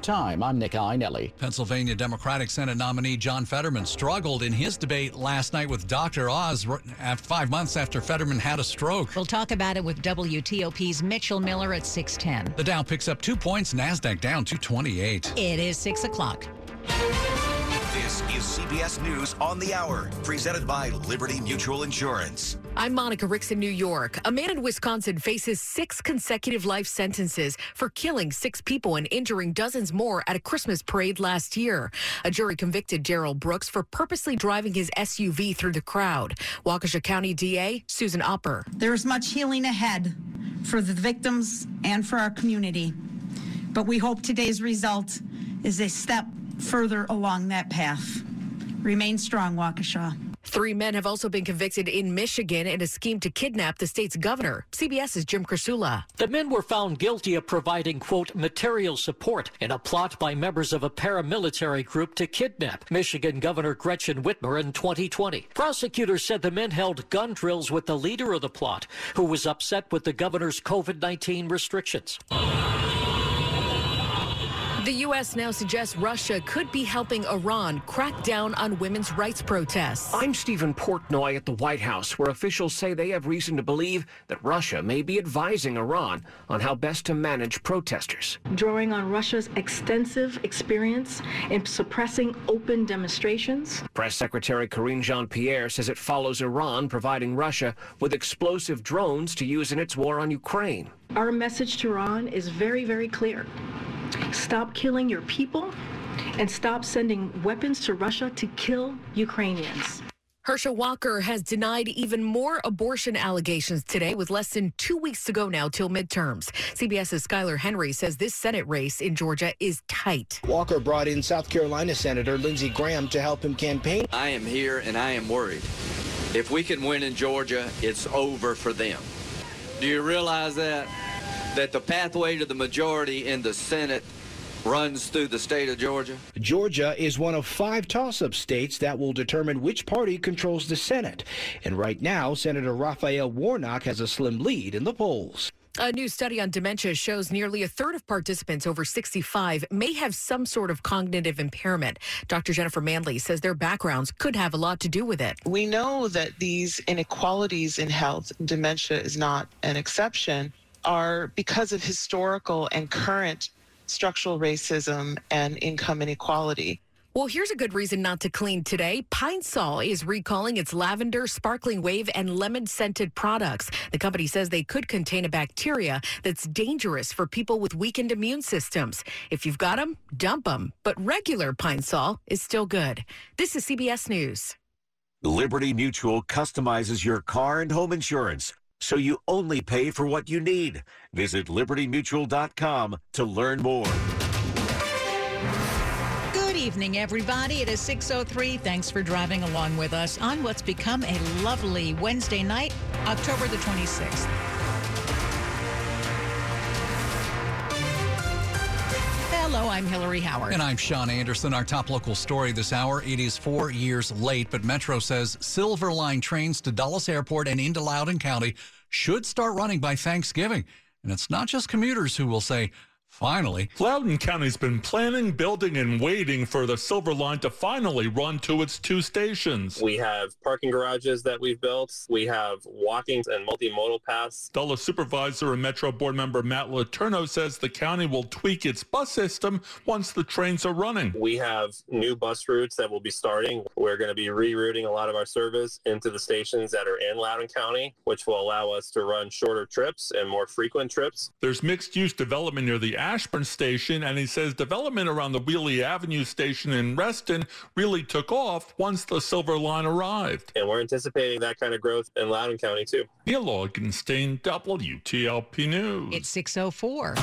Time. I'm Nick Iannelli. Pennsylvania Democratic Senate nominee John Fetterman struggled in his debate last night with Dr. Oz five months after Fetterman had a stroke. We'll talk about it with WTOP's Mitchell Miller at 610. The Dow picks up two points, NASDAQ down 228. It is 6 o'clock. This is CBS News on the Hour, presented by Liberty Mutual Insurance. I'm Monica Ricks in New York. A man in Wisconsin faces six consecutive life sentences for killing six people and injuring dozens more at a Christmas parade last year. A jury convicted Darrell Brooks for purposely driving his SUV through the crowd. Waukesha County DA Susan Opper. There is much healing ahead for the victims and for our community, but we hope today's result is a step further along that path. Remain strong, Waukesha. Three men have also been convicted in Michigan in a scheme to kidnap the state's governor. CBS's Jim Krasula. The men were found guilty of providing, quote, material support in a plot by members of a paramilitary group to kidnap Michigan Governor Gretchen Whitmer in 2020. Prosecutors said the men held gun drills with the leader of the plot, who was upset with the governor's COVID 19 restrictions. The U.S. now suggests Russia could be helping Iran crack down on women's rights protests. I'm Stephen Portnoy at the White House, where officials say they have reason to believe that Russia may be advising Iran on how best to manage protesters. Drawing on Russia's extensive experience in suppressing open demonstrations. Press Secretary Karine Jean Pierre says it follows Iran providing Russia with explosive drones to use in its war on Ukraine. Our message to Iran is very, very clear. Stop killing your people and stop sending weapons to Russia to kill Ukrainians. Herschel Walker has denied even more abortion allegations today with less than two weeks to go now till midterms. CBS's Skyler Henry says this Senate race in Georgia is tight. Walker brought in South Carolina Senator Lindsey Graham to help him campaign. I am here and I am worried. If we can win in Georgia, it's over for them. Do you realize that? That the pathway to the majority in the Senate runs through the state of Georgia? Georgia is one of five toss up states that will determine which party controls the Senate. And right now, Senator Raphael Warnock has a slim lead in the polls. A new study on dementia shows nearly a third of participants over 65 may have some sort of cognitive impairment. Dr. Jennifer Manly says their backgrounds could have a lot to do with it. We know that these inequalities in health, dementia is not an exception, are because of historical and current structural racism and income inequality. Well, here's a good reason not to clean today. Pine Sol is recalling its lavender, sparkling wave, and lemon scented products. The company says they could contain a bacteria that's dangerous for people with weakened immune systems. If you've got them, dump them. But regular Pine Sol is still good. This is CBS News. Liberty Mutual customizes your car and home insurance so you only pay for what you need. Visit libertymutual.com to learn more. Evening, everybody. It is 6.03. Thanks for driving along with us on what's become a lovely Wednesday night, October the 26th. Hello, I'm Hillary Howard. And I'm Sean Anderson. Our top local story this hour. It is four years late, but Metro says Silver Line trains to Dulles Airport and into Loudoun County should start running by Thanksgiving. And it's not just commuters who will say, Finally. Loudoun County's been planning, building, and waiting for the Silver Line to finally run to its two stations. We have parking garages that we've built. We have walking and multimodal paths. Dulles Supervisor and Metro Board member Matt Letourneau says the county will tweak its bus system once the trains are running. We have new bus routes that will be starting. We're going to be rerouting a lot of our service into the stations that are in Loudoun County, which will allow us to run shorter trips and more frequent trips. There's mixed use development near the Ashburn station, and he says development around the Wiehle Avenue station in Reston really took off once the Silver Line arrived. And we're anticipating that kind of growth in Loudoun County too. Neil Augenstein, WTOP News. It's 604.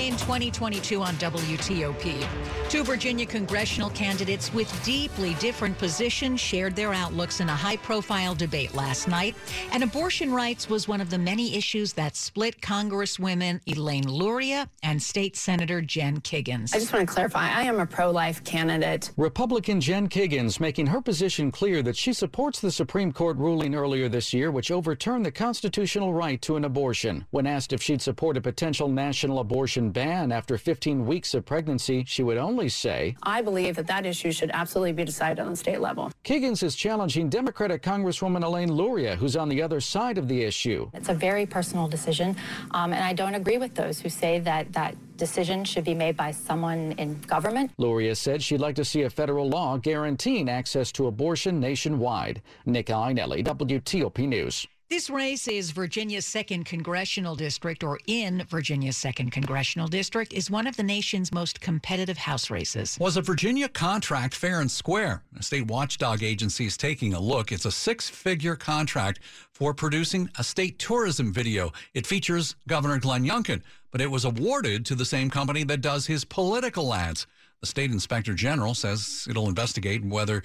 Now the 2022 on WTOP. Two Virginia congressional candidates with deeply different positions shared their outlooks in a high profile debate last night. And abortion rights was one of the many issues that split Congresswomen Elaine Luria and State Senator Jen Kiggans. I just want to clarify I am a pro life candidate. Republican Jen Kiggans making her position clear that she supports the Supreme Court ruling earlier this year, which overturned the constitutional right to an abortion. When asked if she'd support a potential national abortion ban after 15 weeks of pregnancy, she would only say, I believe that that issue should absolutely be decided on the state level. Kiggans is challenging Democratic Congresswoman Elaine Luria, who's on the other side of the issue. It's a very personal decision, um, and I don't agree with those who say that that decision should be made by someone in government. Luria said she'd like to see a federal law guaranteeing access to abortion nationwide. Nick Iannelli, WTOP News. This race is Virginia's second congressional district, or in Virginia's second congressional district, is one of the nation's most competitive House races. Was a Virginia contract fair and square? A state watchdog agency is taking a look. It's a six figure contract for producing a state tourism video. It features Governor Glenn Youngkin, but it was awarded to the same company that does his political ads. The state inspector general says it'll investigate whether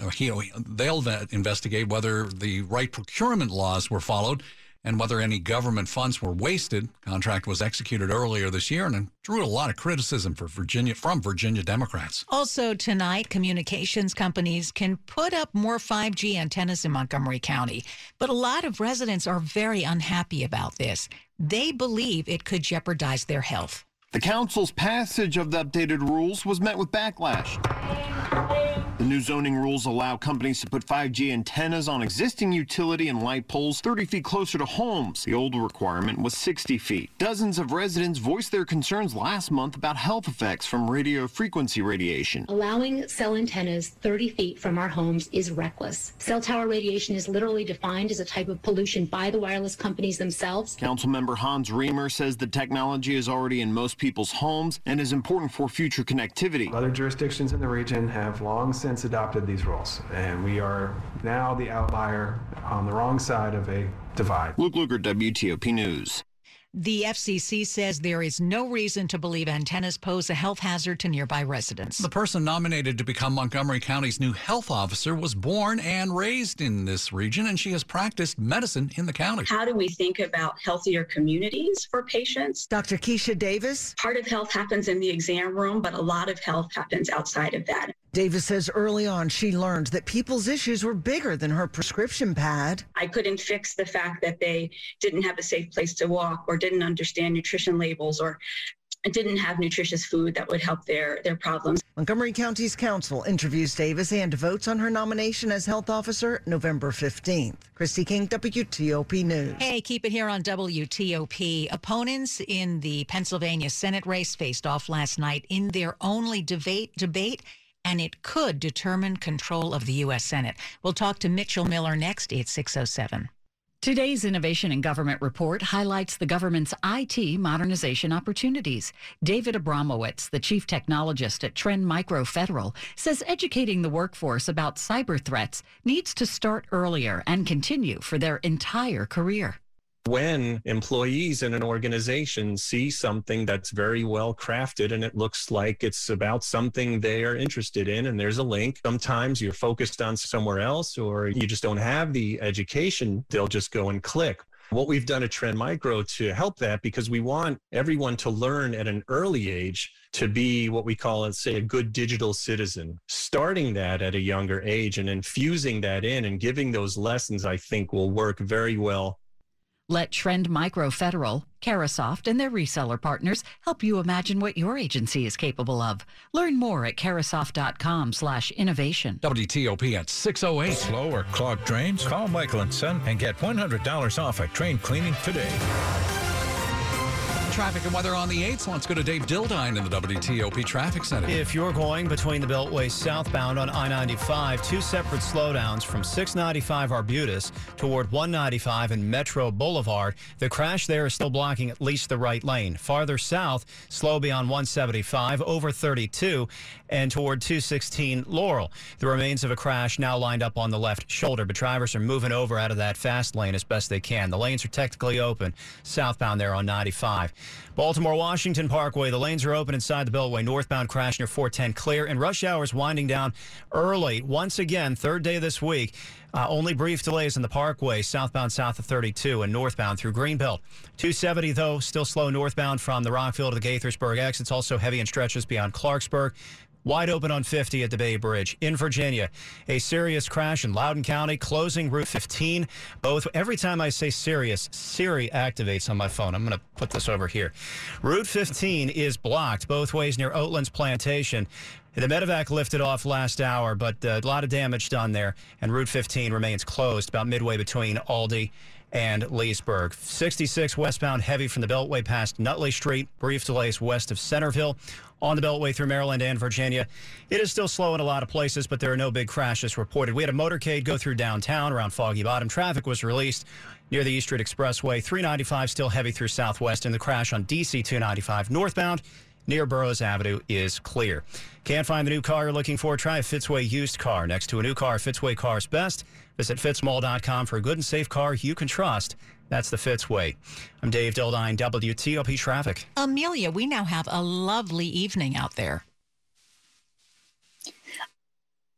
Uh, you know, they'll investigate whether the right procurement laws were followed and whether any government funds were wasted. Contract was executed earlier this year and it drew a lot of criticism for Virginia from Virginia Democrats. Also tonight, communications companies can put up more 5G antennas in Montgomery County, but a lot of residents are very unhappy about this. They believe it could jeopardize their health. The council's passage of the updated rules was met with backlash. The new zoning rules allow companies to put 5G antennas on existing utility and light poles 30 feet closer to homes. The old requirement was 60 feet. Dozens of residents voiced their concerns last month about health effects from radio frequency radiation. Allowing cell antennas 30 feet from our homes is reckless. Cell tower radiation is literally defined as a type of pollution by the wireless companies themselves. Councilmember Hans Riemer says the technology is already in most people's homes and is important for future connectivity. Other jurisdictions in the region have long since adopted these rules, and we are now the outlier on the wrong side of a divide. Luke Lukert, WTOP News. The FCC says there is no reason to believe antennas pose a health hazard to nearby residents. The person nominated to become Montgomery County's new health officer was born and raised in this region, and she has practiced medicine in the county. How do we think about healthier communities for patients? Dr. Kisha Davis. Part of health happens in the exam room, but a lot of health happens outside of that. Davis says early on she learned that people's issues were bigger than her prescription pad. I couldn't fix the fact that they didn't have a safe place to walk or didn't understand nutrition labels or didn't have nutritious food that would help their, their problems. Montgomery County's council interviews Davis and votes on her nomination as health officer November 15th. Kristi King, WTOP News. Hey, keep it here on WTOP. Opponents in the Pennsylvania Senate race faced off last night in their only debate debate and it could determine control of the U.S. Senate. We'll talk to Mitchell Miller next. It's 607. Today's Innovation in Government report highlights the government's IT modernization opportunities. David Abramowitz, the chief technologist at Trend Micro Federal, says educating the workforce about cyber threats needs to start earlier and continue for their entire career when employees in an organization see something that's very well crafted and it looks like it's about something they are interested in and there's a link sometimes you're focused on somewhere else or you just don't have the education they'll just go and click what we've done at Trend Micro to help that because we want everyone to learn at an early age to be what we call, let's say, a good digital citizen. Starting that at a younger age and infusing that in and giving those lessons, I think will work very well let Trend Micro Federal, Carahsoft, and their reseller partners help you imagine what your agency is capable of. Learn more at carahsoft.com slash innovation. WTOP at 608. Slow or clogged drains? Call Michael & Son and get $100 off a train cleaning today. Traffic and weather on the 8th. Let's go to Dave Dildine in the WTOP Traffic Center. If you're going between the Beltway southbound on I 95, two separate slowdowns from 695 Arbutus toward 195 and Metro Boulevard. The crash there is still blocking at least the right lane. Farther south, slow beyond 175 over 32 and toward 216 Laurel. The remains of a crash now lined up on the left shoulder, but drivers are moving over out of that fast lane as best they can. The lanes are technically open southbound there on 95. Baltimore Washington Parkway, the lanes are open inside the Beltway. Northbound crash near 410 clear, and rush hours winding down early. Once again, third day this week. Uh, only brief delays in the Parkway, southbound south of 32 and northbound through Greenbelt. 270, though, still slow northbound from the Rockville to the Gaithersburg exits. Also heavy in stretches beyond Clarksburg. Wide open on 50 at the Bay Bridge. In Virginia, a serious crash in Loudoun County, closing Route 15. Both every time I say serious, Siri activates on my phone. I'm going to put this over here. Route 15 is blocked both ways near Oatlands Plantation. The medevac lifted off last hour, but uh, a lot of damage done there, and Route 15 remains closed about midway between Aldie and Leesburg. 66 westbound heavy from the Beltway past Nutley Street. Brief delays west of Centreville on the Beltway through Maryland and Virginia. It is still slow in a lot of places, but there are no big crashes reported. We had a motorcade go through downtown around Foggy Bottom. Traffic was released near the East Street Expressway. 395 still heavy through Southwest, and the crash on DC 295 northbound near Burroughs Avenue is clear. Can't find the new car you're looking for? Try a Fitzway used car. Next to a new car, Fitzway Cars Best. Visit fitzmall.com for a good and safe car you can trust. That's the Fitz way. I'm Dave Dildine, WTOP Traffic. Amelia, we now have a lovely evening out there.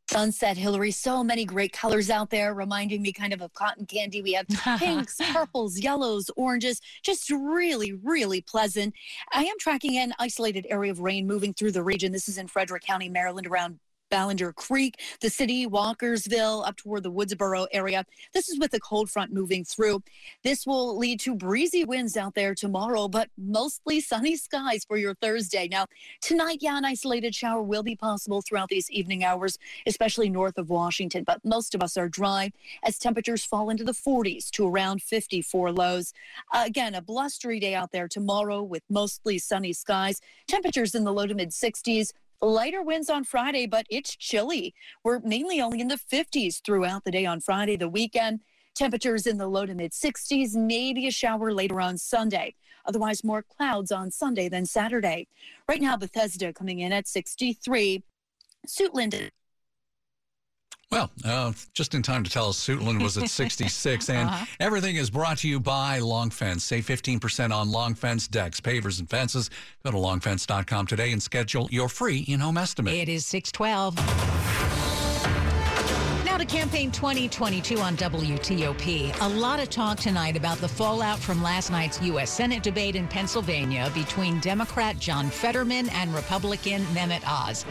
Sunset, Hillary. So many great colors out there, reminding me kind of of cotton candy. We have pinks, purples, yellows, oranges, just really, really pleasant. I am tracking an isolated area of rain moving through the region. This is in Frederick County, Maryland, around Ballenger Creek, the city, Walkersville, up toward the Woodsboro area. This is with the cold front moving through. This will lead to breezy winds out there tomorrow, but mostly sunny skies for your Thursday. Now, tonight, yeah, an isolated shower will be possible throughout these evening hours, especially north of Washington, but most of us are dry as temperatures fall into the 40s to around 54 lows. Uh, again, a blustery day out there tomorrow with mostly sunny skies, temperatures in the low to mid 60s. Lighter winds on Friday, but it's chilly. We're mainly only in the 50s throughout the day on Friday, the weekend. Temperatures in the low to mid 60s, maybe a shower later on Sunday. Otherwise, more clouds on Sunday than Saturday. Right now, Bethesda coming in at 63. Suitland well, uh, just in time to tell us Suitland was at 66. And uh-huh. everything is brought to you by Long Fence. Save 15% on Long Fence decks, pavers, and fences. Go to longfence.com today and schedule your free in home estimate. It is 612 to Campaign 2022 on WTOP. A lot of talk tonight about the fallout from last night's U.S. Senate debate in Pennsylvania between Democrat John Fetterman and Republican Mehmet Oz.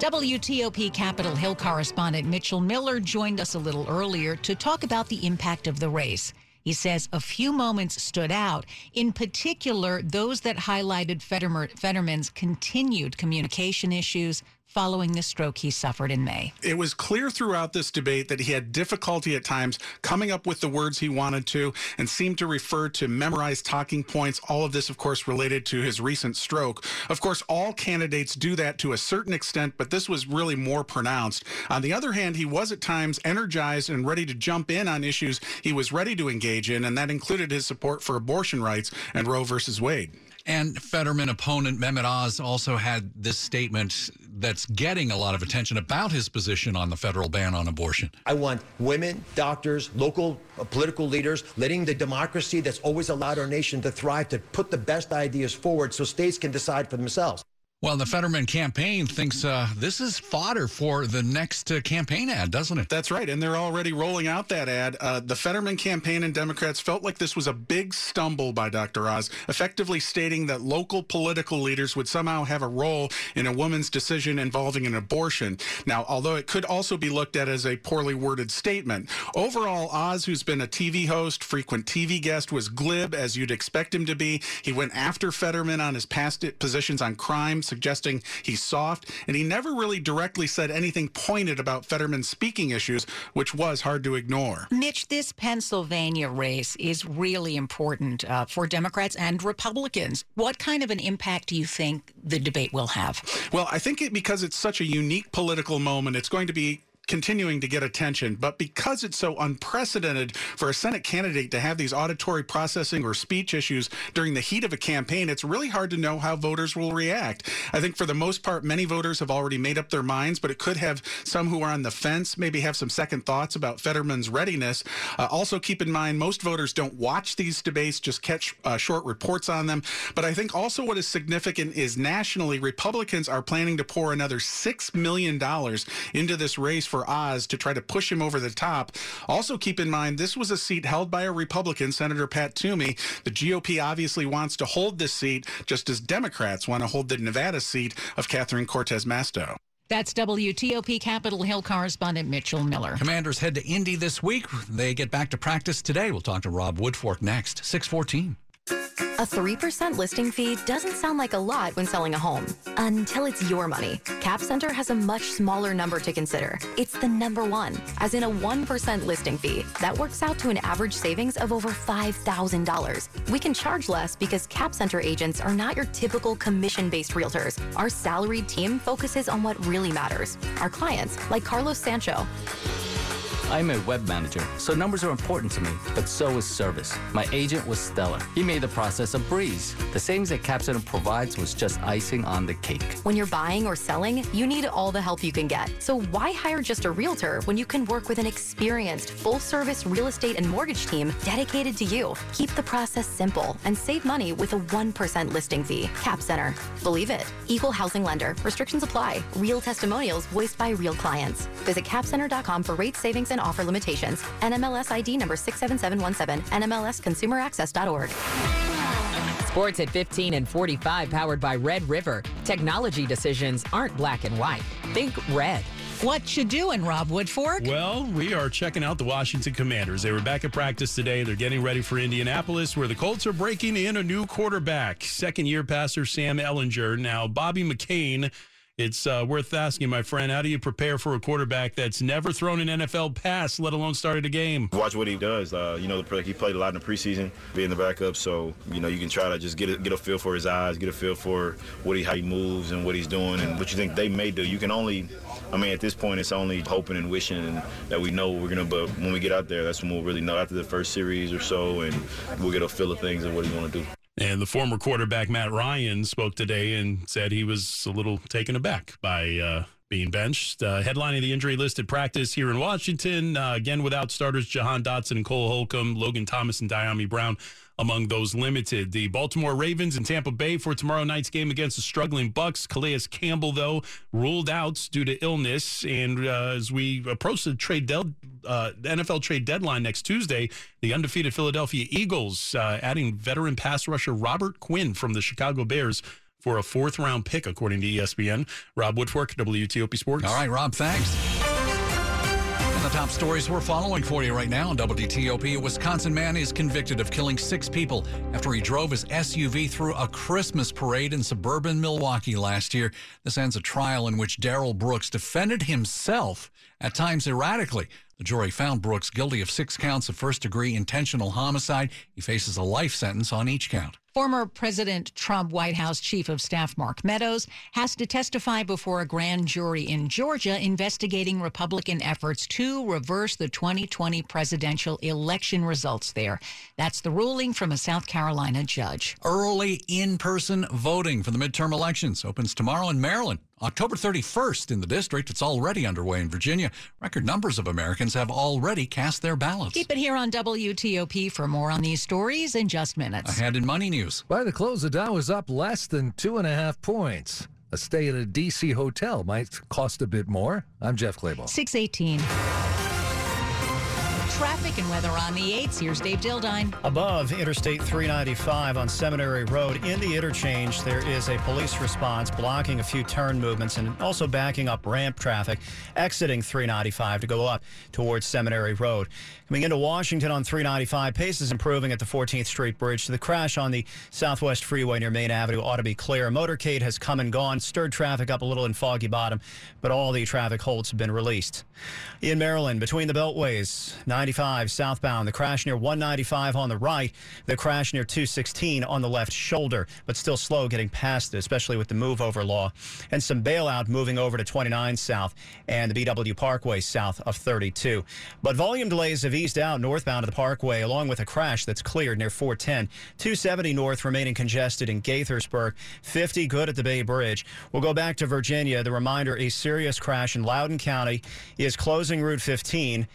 WTOP Capitol Hill correspondent Mitchell Miller joined us a little earlier to talk about the impact of the race. He says a few moments stood out, in particular, those that highlighted Fetterman's continued communication issues, following the stroke he suffered in May. It was clear throughout this debate that he had difficulty at times coming up with the words he wanted to and seemed to refer to memorized talking points. All of this, of course, related to his recent stroke. Of course, all candidates do that to a certain extent, but this was really more pronounced. On the other hand, he was at times energized and ready to jump in on issues he was ready to engage in, and that included his support for abortion rights and Roe versus Wade. And Fetterman opponent Mehmet Oz also had this statement that's getting a lot of attention about his position on the federal ban on abortion. I want women, doctors, local uh, political leaders, letting the democracy that's always allowed our nation to thrive to put the best ideas forward so states can decide for themselves. Well, the Fetterman campaign thinks uh, this is fodder for the next uh, campaign ad, doesn't it? That's right. And they're already rolling out that ad. Uh, the Fetterman campaign and Democrats felt like this was a big stumble by Dr. Oz, effectively stating that local political leaders would somehow have a role in a woman's decision involving an abortion. Now, although it could also be looked at as a poorly worded statement, overall, Oz, who's been a TV host, frequent TV guest, was glib as you'd expect him to be. He went after Fetterman on his past positions on crime suggesting he's soft, and he never really directly said anything pointed about Fetterman's speaking issues, which was hard to ignore. Mitch, this Pennsylvania race is really important uh, for Democrats and Republicans. What kind of an impact do you think the debate will have? Well, I think it because it's such a unique political moment, it's going to be continuing to get attention. But because it's so unprecedented for a Senate candidate to have these auditory processing or speech issues during the heat of a campaign, it's really hard to know how voters will react. I think for the most part, many voters have already made up their minds, but it could have some who are on the fence maybe have some second thoughts about Fetterman's readiness. Uh, also, keep in mind, most voters don't watch these debates, just catch uh, short reports on them. But I think also what is significant is nationally, Republicans are planning to pour another $6 million into this race for Oz to try to push him over the top. Also, keep in mind, this was a seat held by a Republican, Senator Pat Toomey. The GOP obviously wants to hold this seat, just as Democrats want to hold the Nevada seat of Catherine Cortez Masto. That's WTOP Capitol Hill correspondent Mitchell Miller. Commanders head to Indy this week. They get back to practice today. We'll talk to Rob Woodfork next, 614. A 3% listing fee doesn't sound like a lot when selling a home until it's your money. Cap Center has a much smaller number to consider. It's the number one, as in a 1% listing fee. That works out to an average savings of over $5,000. We can charge less because Cap Center agents are not your typical commission based realtors. Our salaried team focuses on what really matters our clients, like Carlos Sancho. I'm a web manager, so numbers are important to me, but so is service. My agent was stellar. He made the process a breeze. The savings that Capstone provides was just icing on the cake. When you're buying or selling, you need all the help you can get. So why hire just a realtor when you can work with an experienced, full-service real estate and mortgage team dedicated to you? Keep the process simple and save money with a 1% listing fee. Cap Center. Believe it. Equal housing lender. Restrictions apply. Real testimonials voiced by real clients. Visit capcenter.com for rate savings and offer limitations. NMLS ID number 67717. NMLSconsumeraccess.org. Sports at 15 and 45, powered by Red River. Technology decisions aren't black and white. Think red. What you doing, Rob Woodfork? Well, we are checking out the Washington Commanders. They were back at practice today. They're getting ready for Indianapolis, where the Colts are breaking in a new quarterback, second year passer Sam Ehlinger. Now, Bobby McCain it's uh, worth asking, my friend, how do you prepare for a quarterback that's never thrown an NFL pass, let alone started a game? Watch what he does. Uh, you know, he played a lot in the preseason, being the backup, so you know you can try to just get a, get a feel for his eyes, get a feel for what he how he moves and what he's doing and what you think they may do. You can only, I mean, at this point, it's only hoping and wishing that we know we're gonna. But when we get out there, that's when we'll really know after the first series or so, and we'll get a feel of things and what he's gonna do. And the former quarterback Matt Ryan spoke today and said he was a little taken aback by uh, being benched. Uh, headlining the injury listed practice here in Washington, uh, again without starters Jahan Dotson and Cole Holcomb, Logan Thomas and Dyami Brown among those limited. The Baltimore Ravens and Tampa Bay for tomorrow night's game against the struggling Bucks. Calais Campbell, though, ruled out due to illness. And uh, as we approach the trade del- uh, NFL trade deadline next Tuesday, the undefeated Philadelphia Eagles uh, adding veteran pass rusher Robert Quinn from the Chicago Bears for a fourth round pick, according to ESPN. Rob Woodfork, WTOP Sports. All right, Rob, thanks And the top stories we're following for you right now on WTOP. A Wisconsin man is convicted of killing six people after he drove his SUV through a Christmas parade in suburban Milwaukee last year. This ends a trial in which Darrell Brooks defended himself, at times erratically. The jury found Brooks guilty of six counts of first degree intentional homicide. He faces a life sentence on each count. Former President Trump White House Chief of Staff Mark Meadows has to testify before a grand jury in Georgia investigating Republican efforts to reverse the 2020 presidential election results there. That's the ruling from a South Carolina judge. Early in person voting for the midterm elections opens tomorrow in Maryland. October 31st in the district. It's already underway in Virginia. Record numbers of Americans have already cast their ballots. Keep it here on WTOP for more on these stories in just minutes. Ahead in Money News. By the close, the Dow is up less than two and a half points. A stay at a D.C. hotel might cost a bit more. I'm Jeff Clabaugh. 618. Traffic and weather on the 8s. Here's Dave Dildine. Above Interstate 395 on Seminary Road in the interchange, there is a police response blocking a few turn movements and also backing up ramp traffic exiting 395 to go up towards Seminary Road. Coming into Washington on 395, pace is improving at the 14th Street Bridge. The crash on the Southwest Freeway near Main Avenue ought to be clear. Motorcade has come and gone, stirred traffic up a little in Foggy Bottom, but all the traffic holds have been released. In Maryland, between the beltways, 95 southbound, the crash near 195 on the right, the crash near 216 on the left shoulder, but still slow getting past it, especially with the move over law, and some bailout moving over to 29 south and the BW Parkway south of 32. But volume delays have eased out northbound of the Parkway, along with a crash that's cleared near 410. 270 north remaining congested in Gaithersburg. 50 good at the Bay Bridge. We'll go back to Virginia. The reminder a serious crash in Loudoun County is closing Route 15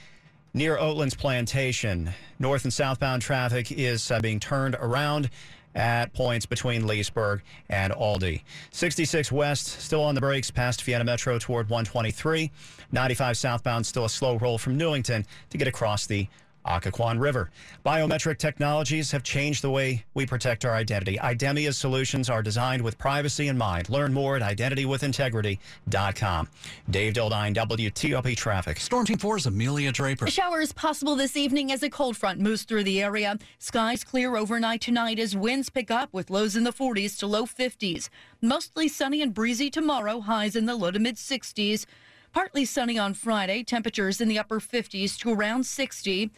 near Oatlands Plantation. North and southbound traffic is uh, being turned around at points between Leesburg and Aldie. 66 West still on the brakes past Vienna Metro toward 123. 95 southbound still a slow roll from Newington to get across the Occoquan River. Biometric technologies have changed the way we protect our identity. Idemia's solutions are designed with privacy in mind. Learn more at identitywithintegrity.com. Dave Dildine, WTOP Traffic. Storm Team 4's Amelia Draper. A shower is possible this evening as a cold front moves through the area. Skies clear overnight tonight as winds pick up with lows in the 40s to low 50s. Mostly sunny and breezy tomorrow, highs in the low to mid 60s. Partly sunny on Friday, temperatures in the upper 50s to around 60.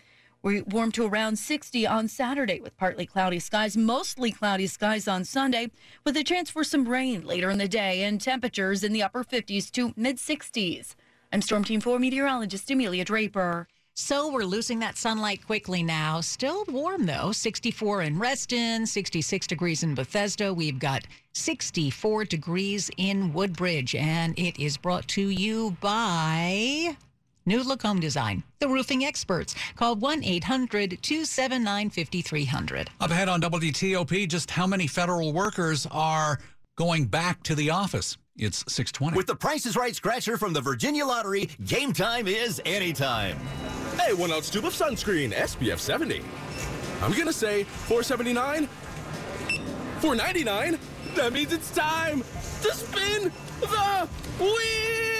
We warm to around 60 on Saturday with partly cloudy skies, mostly cloudy skies on Sunday, with a chance for some rain later in the day and temperatures in the upper 50s to mid 60s. I'm Storm Team 4 meteorologist Amelia Draper. So we're losing that sunlight quickly now. Still warm though. 64 in Reston, 66 degrees in Bethesda. We've got 64 degrees in Woodbridge, and it is brought to you by New Look Home Design, the roofing experts. Call 1 800 279 5300. Up ahead on WTOP, just how many federal workers are going back to the office? It's 620. With the Price is Right scratcher from the Virginia Lottery, game time is anytime. Hey, one ounce tube of sunscreen, SPF 70. I'm gonna say 479, 499. That means it's time to spin the wheel.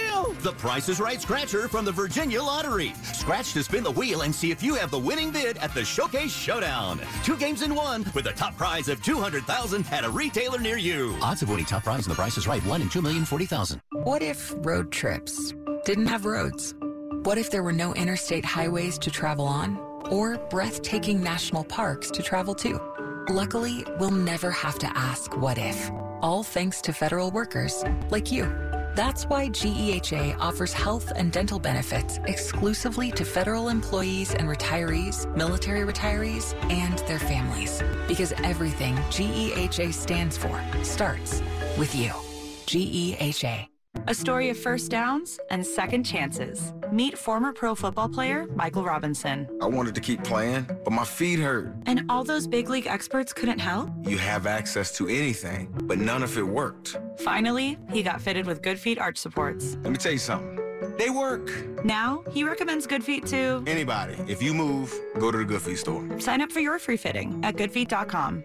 The Price is Right scratcher from the Virginia Lottery. Scratch to spin the wheel and see if you have the winning bid at the Showcase Showdown. Two games in one with a top prize of 200,000 at a retailer near you. Odds of winning top prize in the Price is Right, 1 in 2,040,000. What if road trips didn't have roads? What if there were no interstate highways to travel on or breathtaking national parks to travel to? Luckily, we'll never have to ask what if, all thanks to federal workers like you. That's why GEHA offers health and dental benefits exclusively to federal employees and retirees, military retirees, and their families. Because everything GEHA stands for starts with you. GEHA. A story of first downs and second chances. Meet former pro football player Michael Robinson. I wanted to keep playing, but my feet hurt. And all those big league experts couldn't help? You have access to anything, but none of it worked. Finally, he got fitted with Good Feet arch supports. Let me tell you something. They work. Now, he recommends Good Feet to anybody. If you move, go to the Good Feet store. Sign up for your free fitting at goodfeet.com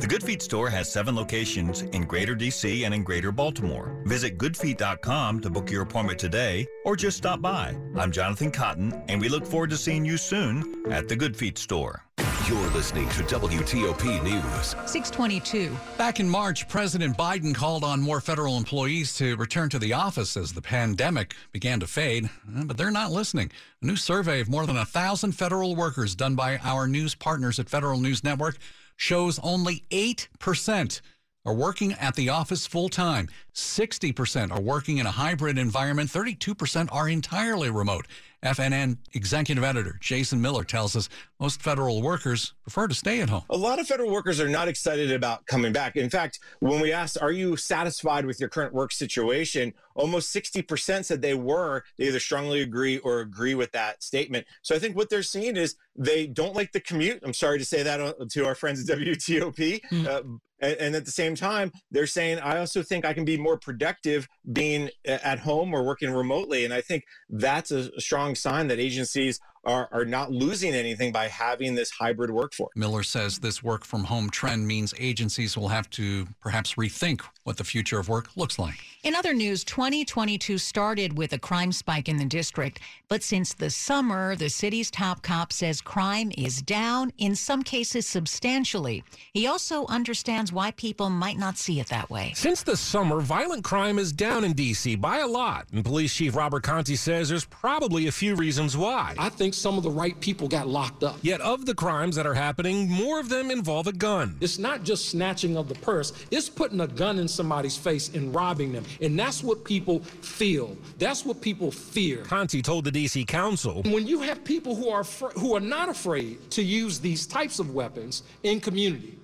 The Good Feet store has seven locations in Greater DC and in Greater Baltimore. Visit goodfeet.com to book your appointment today or just stop by. I'm Jonathan Cotton, and we look forward to seeing you soon at the Good Feet store. You're listening to WTOP News. 622. Back in March, President Biden called on more federal employees to return to the office as the pandemic began to fade, eh, but they're not listening. A new survey of more than a thousand federal workers done by our news partners at Federal News Network shows only 8% are working at the office full time. 60% are working in a hybrid environment. 32% are entirely remote. FNN executive editor Jason Miller tells us most federal workers prefer to stay at home. A lot of federal workers are not excited about coming back. In fact, when we asked, Are you satisfied with your current work situation? almost 60% said they were. They either strongly agree or agree with that statement. So I think what they're seeing is they don't like the commute. I'm sorry to say that uh, to our friends at WTOP. Mm. Uh, and, and, at the same time, they're saying, I also think I can be more productive being at home or working remotely. And I think that's a strong sign that agencies are, are not losing anything by having this hybrid workforce. Miller says this work from home trend means agencies will have to perhaps rethink what the future of work looks like. In other news, 2022 started with a crime spike in the district, but since the summer, the city's top cop says crime is down, in some cases substantially. He also understands why people might not see it that way. Since the summer, violent crime is down in D.C. by a lot, and Police Chief Robert Contee says there's probably a few reasons why. I think some of the right people got locked up. Yet, of the crimes that are happening, more of them involve a gun. It's not just snatching of the purse, it's putting a gun in somebody's face and robbing them. And that's what people feel. That's what people fear. Contee told the D.C. Council. When you have people who are, who are not afraid to use these types of weapons in community,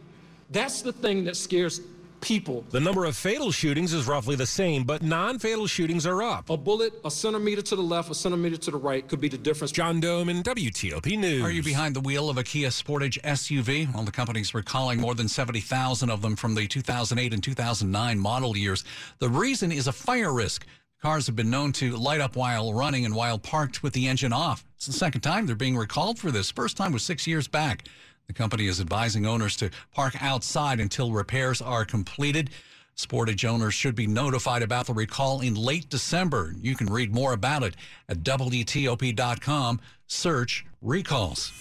that's the thing that scares people. The number of fatal shootings is roughly the same, but non fatal shootings are up. A bullet a centimeter to the left, a centimeter to the right could be the difference. John Domen WTOP News. Are you behind the wheel of a Kia Sportage SUV? Well, the company's recalling more than 70,000 of them from the 2008 and 2009 model years. The reason is a fire risk. Cars have been known to light up while running and while parked with the engine off. It's the second time they're being recalled for this. First time was six years back. The company is advising owners to park outside until repairs are completed. Sportage owners should be notified about the recall in late December. You can read more about it at WTOP.com. Search recalls.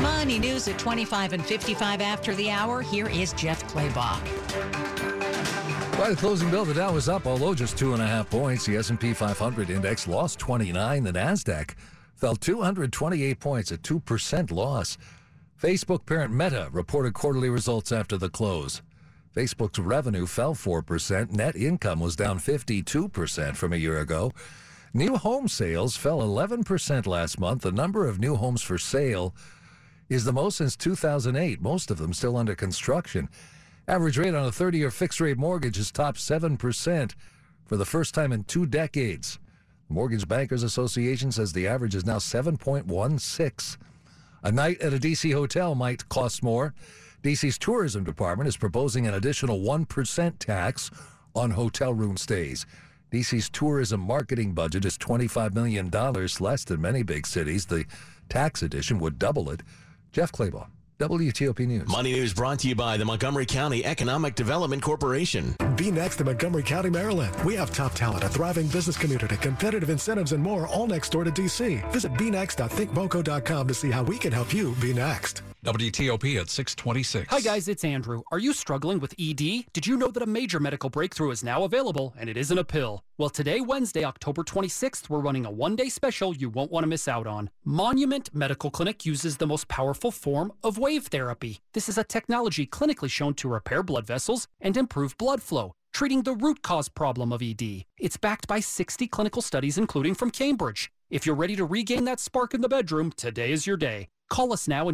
Money news at 25 and 55 after the hour. Here is Jeff Clabaugh. By the closing bell, the Dow was up, although just two and a half points. The S&P 500 index lost 29. The Nasdaq fell 228 points, a 2% loss. Facebook parent Meta reported quarterly results after the close. Facebook's revenue fell 4%, net income was down 52% from a year ago. New home sales fell 11% last month. The number of new homes for sale is the most since 2008, most of them still under construction. Average rate on a 30 year fixed rate mortgage is top 7% for the first time in two decades. Mortgage Bankers Association says the average is now 7.16. A night at a D.C. hotel might cost more. D.C.'s tourism department is proposing an additional 1% tax on hotel room stays. D.C.'s tourism marketing budget is $25 million less than many big cities. The tax addition would double it. Jeff Clabaugh. WTOP News. Money News brought to you by the Montgomery County Economic Development Corporation. Be next to Montgomery County, Maryland. We have top talent, a thriving business community, competitive incentives, and more all next door to DC. Visit bnext.thinkmoco.com to see how we can help you be next. WTOP at 626. Hi, guys, it's Andrew. Are you struggling with ED? Did you know that a major medical breakthrough is now available and it isn't a pill? Well, today, Wednesday, October 26th, we're running a one day special you won't want to miss out on. Monument Medical Clinic uses the most powerful form of wave therapy. This is a technology clinically shown to repair blood vessels and improve blood flow treating the root cause problem of ED. It's backed by 60 clinical studies, including from Cambridge. If you're ready to regain that spark in the bedroom, today is your day. Call us now and